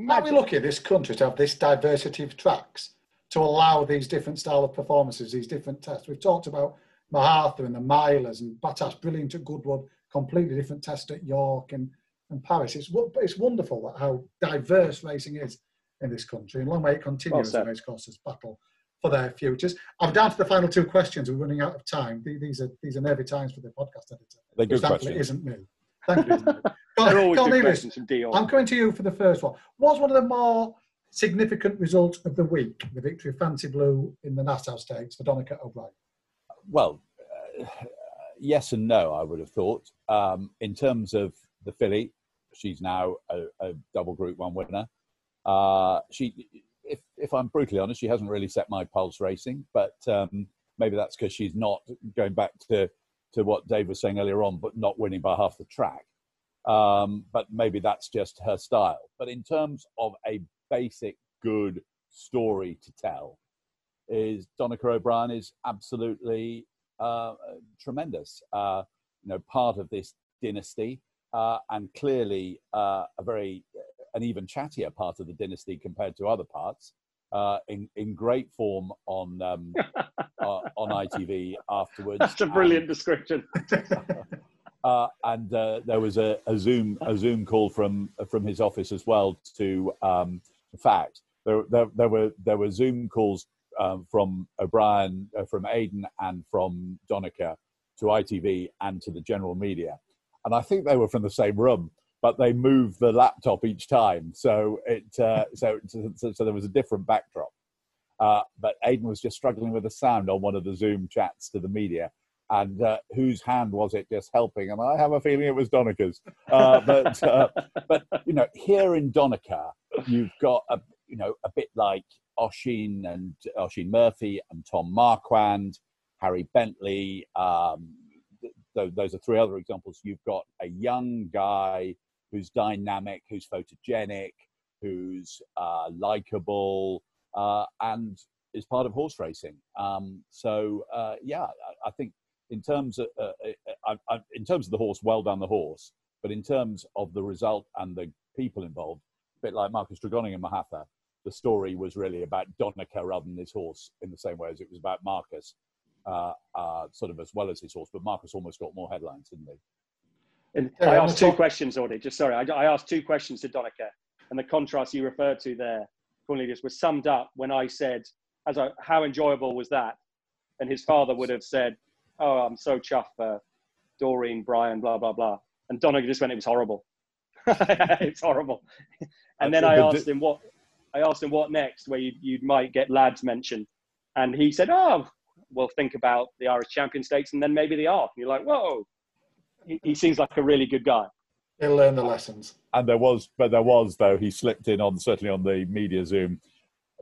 Are we lucky this country to have this diversity of tracks to allow these different style of performances, these different tests? We've talked about Mohaather and the milers and Battaash, brilliant at Goodwood, completely different test at York and, and Paris. It's what it's wonderful how diverse racing is in this country, and long may it continue well, as the racecourses battle for their futures. I'm down to the final two questions. We're running out of time. These are these are nervy times for the podcast editor. They're good questions. isn't me. Thank you. They're always good questions from I'm coming to you for the first one. Was one of the more significant results of the week the victory of Fancy Blue in the Nassau Stakes for Donnacha O'Brien? Well, uh, yes and no, I would have thought. Um, in terms of the filly, she's now a, a double Group One winner. Uh, she, if if I'm brutally honest, she hasn't really set my pulse racing, but um, maybe that's because she's not going back to to what Dave was saying earlier on, but not winning by half the track. Um, but maybe that's just her style. But in terms of a basic good story to tell, is Donnacha O'Brien is absolutely uh, tremendous. Uh, you know, part of this dynasty, uh, and clearly uh, a very an even chattier part of the dynasty compared to other parts. Uh, in in great form on um, uh, on ITV afterwards. That's a brilliant and, description. uh, and uh, there was a, a, Zoom a Zoom call from from his office as well. To um, in fact, there, there, there were there were Zoom calls um, from O'Brien, uh, from Aidan, and from Donnacha to ITV and to the general media, and I think they were from the same room but they moved the laptop each time. So it uh, so, so, so there was a different backdrop. Uh, but Aidan was just struggling with the sound on one of the Zoom chats to the media. And uh, whose hand was it just helping? And I have a feeling it was Donnacha's. Uh, but uh, but you know, here in Donnacha, you've got a you know a bit like Oisin and Oisin Murphy and Tom Marquand, Harry Bentley. Um, th- those are three other examples. You've got a young guy who's dynamic, who's photogenic, who's uh, likable, uh, and is part of horse racing. Um, so uh, yeah, I, I, think in terms of uh, uh, I, in terms of the horse, well done the horse. But in terms of the result and the people involved, a bit like Marcus Tregoning and Mohaather, the story was really about Donnacha rather than his horse in the same way as it was about Marcus, uh, uh, sort of as well as his horse. But Marcus almost got more headlines, didn't he? And I asked two questions, Audie. Just sorry, I, I asked two questions to Donnacha, and the contrast you referred to there, Cornelius, was summed up when I said, "As I, how enjoyable was that?" And his father would have said, "Oh, I'm so chuffed for Doreen, Brian, blah blah blah." And Donnacha just went, "It was horrible. it's horrible." And then I asked him what I asked him what next, where you you might get lads mentioned, and he said, "Oh, we'll think about the Irish Champion Stakes and then maybe the Arc." And you're like, "Whoa." he, he seems like a really good guy. He'll learn the lessons. And there was, but there was though he slipped in on certainly on the media Zoom.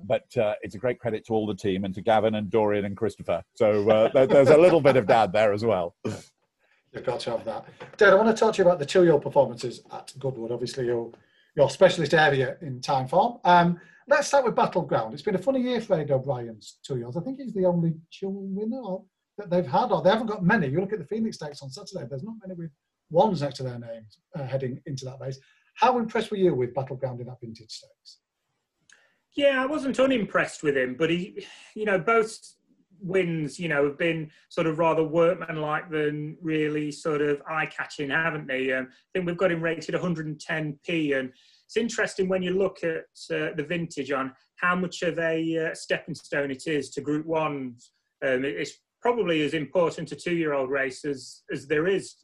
But uh, it's a great credit to all the team and to Gavin and Dorian and Christopher. So uh, there, there's a little bit of dad there as well. You've got to have that. Dad, I want to talk to you about the two-year performances at Goodwood. Obviously, your your specialist area in Timeform. Um, let's start with Battleground. It's been a funny year for Ed O'Brien's two years. I think he's the only dual winner that they've had, or they haven't got many. You look at the Phoenix Stakes on Saturday, there's not many with ones next to their names uh, heading into that race. How impressed were you with Battleground in that vintage stakes? Yeah, I wasn't unimpressed with him, but he, you know, both wins, you know, have been sort of rather workmanlike than really sort of eye-catching, haven't they? Um, I think we've got him rated 110p, and it's interesting when you look at uh, the vintage on how much of a uh, stepping stone it is to Group One. Um, it's probably as important a two-year-old race as, as there is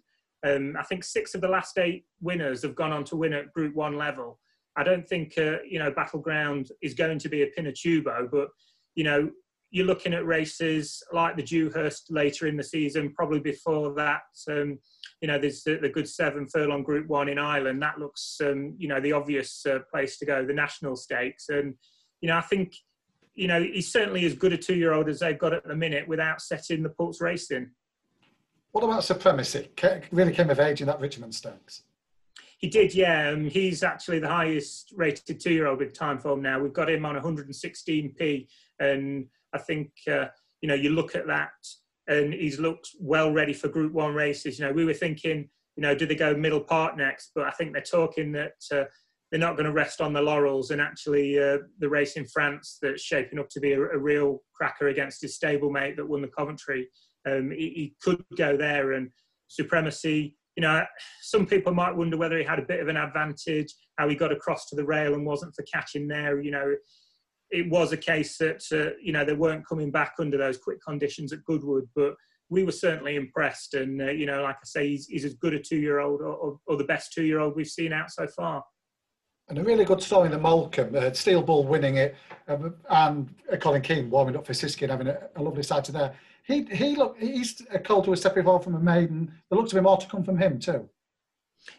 um, I think six of the last eight winners have gone on to win at Group One level. I don't think uh, you know Battleground is going to be a Pinatubo, but you know you're looking at races like the Dewhurst later in the season, probably before that. Um, you know, there's the, the, good seven furlong Group One in Ireland. That looks, um, you know, the obvious uh, place to go. The national stakes, and you know, I think, you know, he's certainly as good a two-year-old as they've got at the minute without setting the Pulse racing. What about supremacy? Really came of age in that Richmond Stakes. He did, yeah. Um, he's actually the highest rated two year old with Timeform now. We've got him on 116p. And I think, uh, you know, you look at that and he's looked well ready for Group One races. You know, we were thinking, you know, do they go Middle Park next? But I think they're talking that uh, they're not going to rest on the laurels. And actually, uh, the race in France that's shaping up to be a, a real cracker against his stablemate that won the Coventry um, he, he, could go there and supremacy. You know, some people might wonder whether he had a bit of an advantage, how he got across to the rail and wasn't for catching there. You know, it was a case that uh, you know they weren't coming back under those quick conditions at Goodwood, but we were certainly impressed. And uh, you know, like I say, he's, he's as good a two-year-old or, or, or the best two-year-old we've seen out so far. And a really good story in the Molecomb, uh, Steel Bull winning it, um, and uh, Colin Keane warming up for Siskin and having a, a lovely side to there he he look he's a cult to a step evolved from a maiden. There looks to be more to come from him too.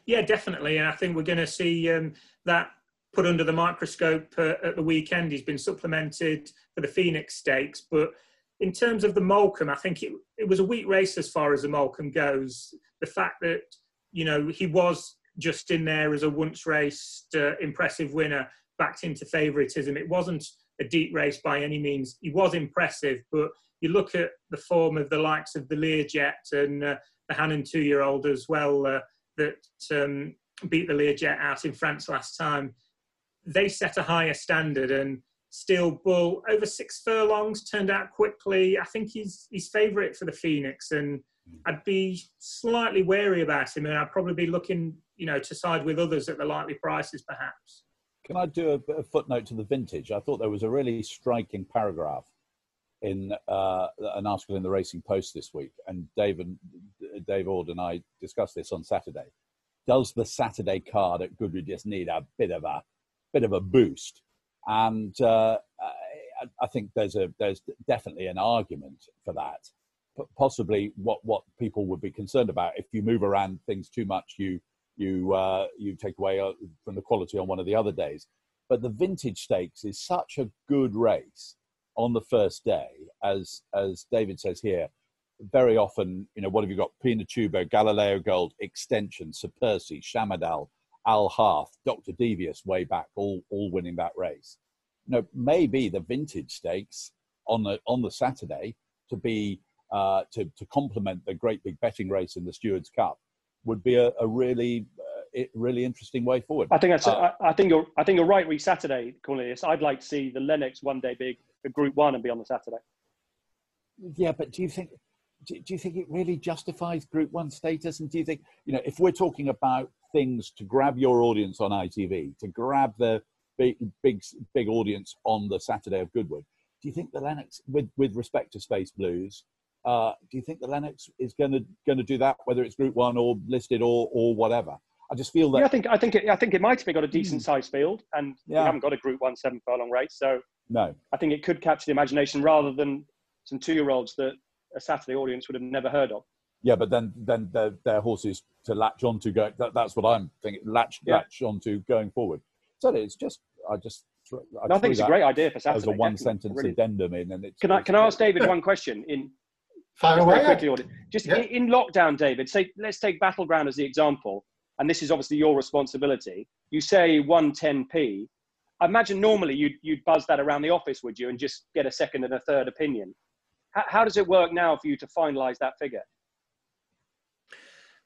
Yeah, definitely, and I think we're going to see um, that put under the microscope uh, at the weekend. He's been supplemented for the Phoenix Stakes, but in terms of the Molecomb, I think it, it was a weak race as far as the Molecomb goes. The fact that you know he was just in there as a once raced uh, impressive winner, backed into favouritism. It wasn't a deep race by any means. He was impressive, but you look at the form of the likes of the Learjet and uh, the Hannon two-year-old as well uh, that um, beat the Learjet out in France last time. They set a higher standard, and Steel Bull over six furlongs turned out quickly. I think he's he's favourite for the Phoenix, and I'd be slightly wary about him, and I'd probably be looking, you know, to side with others at the likely prices, perhaps. Can I do a, a footnote to the vintage? I thought there was a really striking paragraph in uh, an article in the Racing Post this week, and Dave and Dave Ord and I discussed this on Saturday. Does the Saturday card at Goodwood just need a bit of a bit of a boost? And uh, I, think there's a there's definitely an argument for that. But possibly, what what people would be concerned about if you move around things too much, you you uh, you take away uh, from the quality on one of the other days. But the vintage stakes is such a good race on the first day, as as David says here, very often, you know, what have you got? Pina Pinatubo, Galileo Gold, Extension, Sir Percy, Shamardal, Alhaarth, Dr. Devious way back, all all winning that race. You know, maybe the vintage stakes on the on the Saturday to be uh, to to complement the great big betting race in the Stewards Cup would be a, a really uh, really interesting way forward. I think that's. Uh, I, I, think you're. I think you're right. We Saturday, Cornelius. I'd like to see the Lennox one day big a Group One and be on the Saturday. Yeah, but do you think do, do you think it really justifies Group One status? And do you think, you know, if we're talking about things to grab your audience on ITV, to grab the big, big, big audience on the Saturday of Goodwood, do you think the Lennox, with with respect to Space Blues, uh, do you think the Lennox is going to going to do that, whether it's Group One or listed or or whatever? I just feel that. Yeah, I think I think it, I think it might have got a decent hmm. sized field, and yeah. we haven't got a Group One seven furlong race, so no, I think it could capture the imagination rather than some two year olds that a Saturday audience would have never heard of. Yeah, but then then they're, they're horses to latch onto going. That, that's what I'm thinking. Latch yeah. latch onto going forward. So it's just I just. I, no, I think it's a great idea for Saturday. As a one sentence really. addendum in, and it's. Can I can I ask David one question in? Fire away. Quickly, just yeah. in lockdown, David. Say let's take battleground as the example, and this is obviously your responsibility. You say one ten p. I imagine normally you'd you'd buzz that around the office, would you, and just get a second and a third opinion. How, does it work now for you to finalise that figure?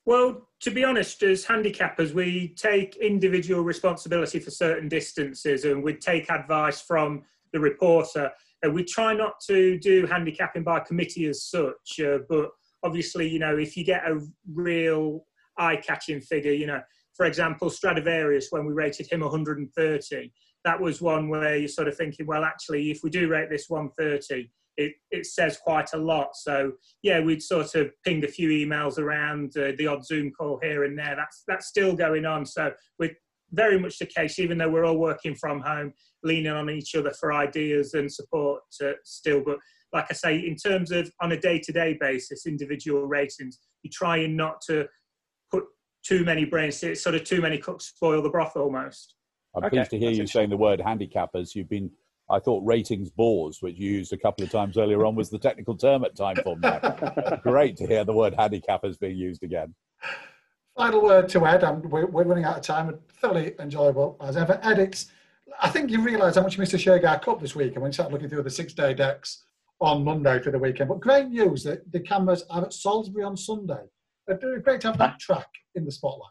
Well, to be honest, as handicappers, we take individual responsibility for certain distances and we take advice from the reporter. And we try not to do handicapping by committee as such, uh, but obviously, you know, if you get a real eye catching figure, you know, for example, Stradivarius, when we rated him 130, that was one where you're sort of thinking, well, actually, if we do rate this 130, it, it says quite a lot. So yeah, we'd sort of ping a few emails around uh, the odd Zoom call here and there. That's that's still going on. So we're very much the case, even though we're all working from home, leaning on each other for ideas and support uh, still. But like I say, in terms of on a day-to-day basis, individual ratings, you're trying not to put too many brains, it's sort of too many cooks spoil the broth almost. I'm okay. pleased to hear you saying the word handicappers. You've been I thought ratings bores, which you used a couple of times earlier on, was the technical term at Timeform now. Great to hear the word handicappers being used again. Final word to Ed. I'm, we're, we're, running out of time. Thoroughly enjoyable as ever. Ed, it's, I think you realise how much you missed the Shergar Cup this week and when you started looking through the six day decks on Monday for the weekend. But great news that the cameras are at Salisbury on Sunday. Great to have that track in the spotlight.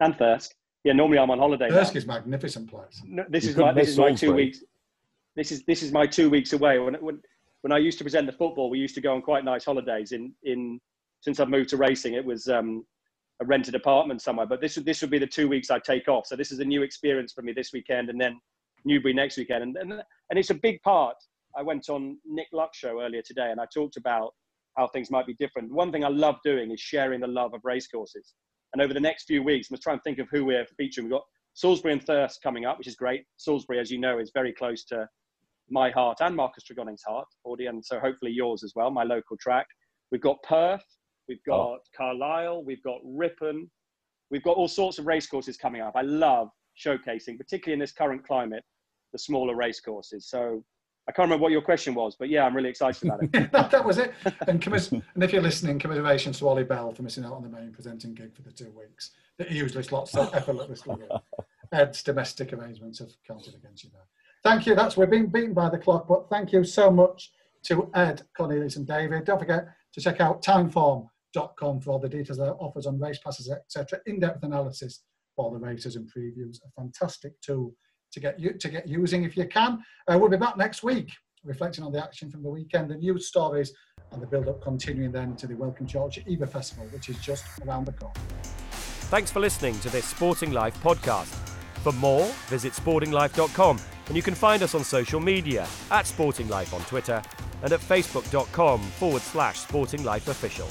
And Thirsk. Yeah, normally I'm on holiday. Thirsk is a magnificent place. No, this, is my, this is my two weeks this is this is my two weeks away. When when when I used to present the football, we used to go on quite nice holidays. In in since I've moved to racing, it was um, a rented apartment somewhere. But this would this would be the two weeks I take off. So this is a new experience for me this weekend, and then Newbury next weekend. And and, and it's a big part. I went on Nick Luck show earlier today, and I talked about how things might be different. One thing I love doing is sharing the love of racecourses. And over the next few weeks, I'm trying to think of who we're featuring. We've got Salisbury and Thirsk coming up, which is great. Salisbury, as you know, is very close to my heart and Marcus Tregoning's heart, Audie, and so hopefully yours as well, my local track. We've got Perth, we've oh. got oh. Carlisle, we've got Ripon, we've got all sorts of racecourses coming up. I love showcasing, particularly in this current climate, the smaller racecourses. So I can't remember what your question was, but yeah, I'm really excited about it. that was it. And, commis- and if you're listening, commiserations to Ollie Bell for missing out on the main presenting gig for the two weeks that he usually slots so effortlessly. Ed's domestic arrangements have counted against you there. Thank you. That's we're being beaten by the clock, but thank you so much to Ed, Cornelius, and David. Don't forget to check out timeform.com for all the details that offers on race passes, etc. In-depth analysis for the races and previews. A fantastic tool to get you to get using if you can. Uh, we'll be back next week, reflecting on the action from the weekend, the news stories, and the build-up continuing then to the Welcome George Ebor Festival, which is just around the corner. Thanks for listening to this Sporting Life podcast. For more, visit sportinglife.com and you can find us on social media at Sporting Life on Twitter and at facebook.com forward slash Sporting Life Official.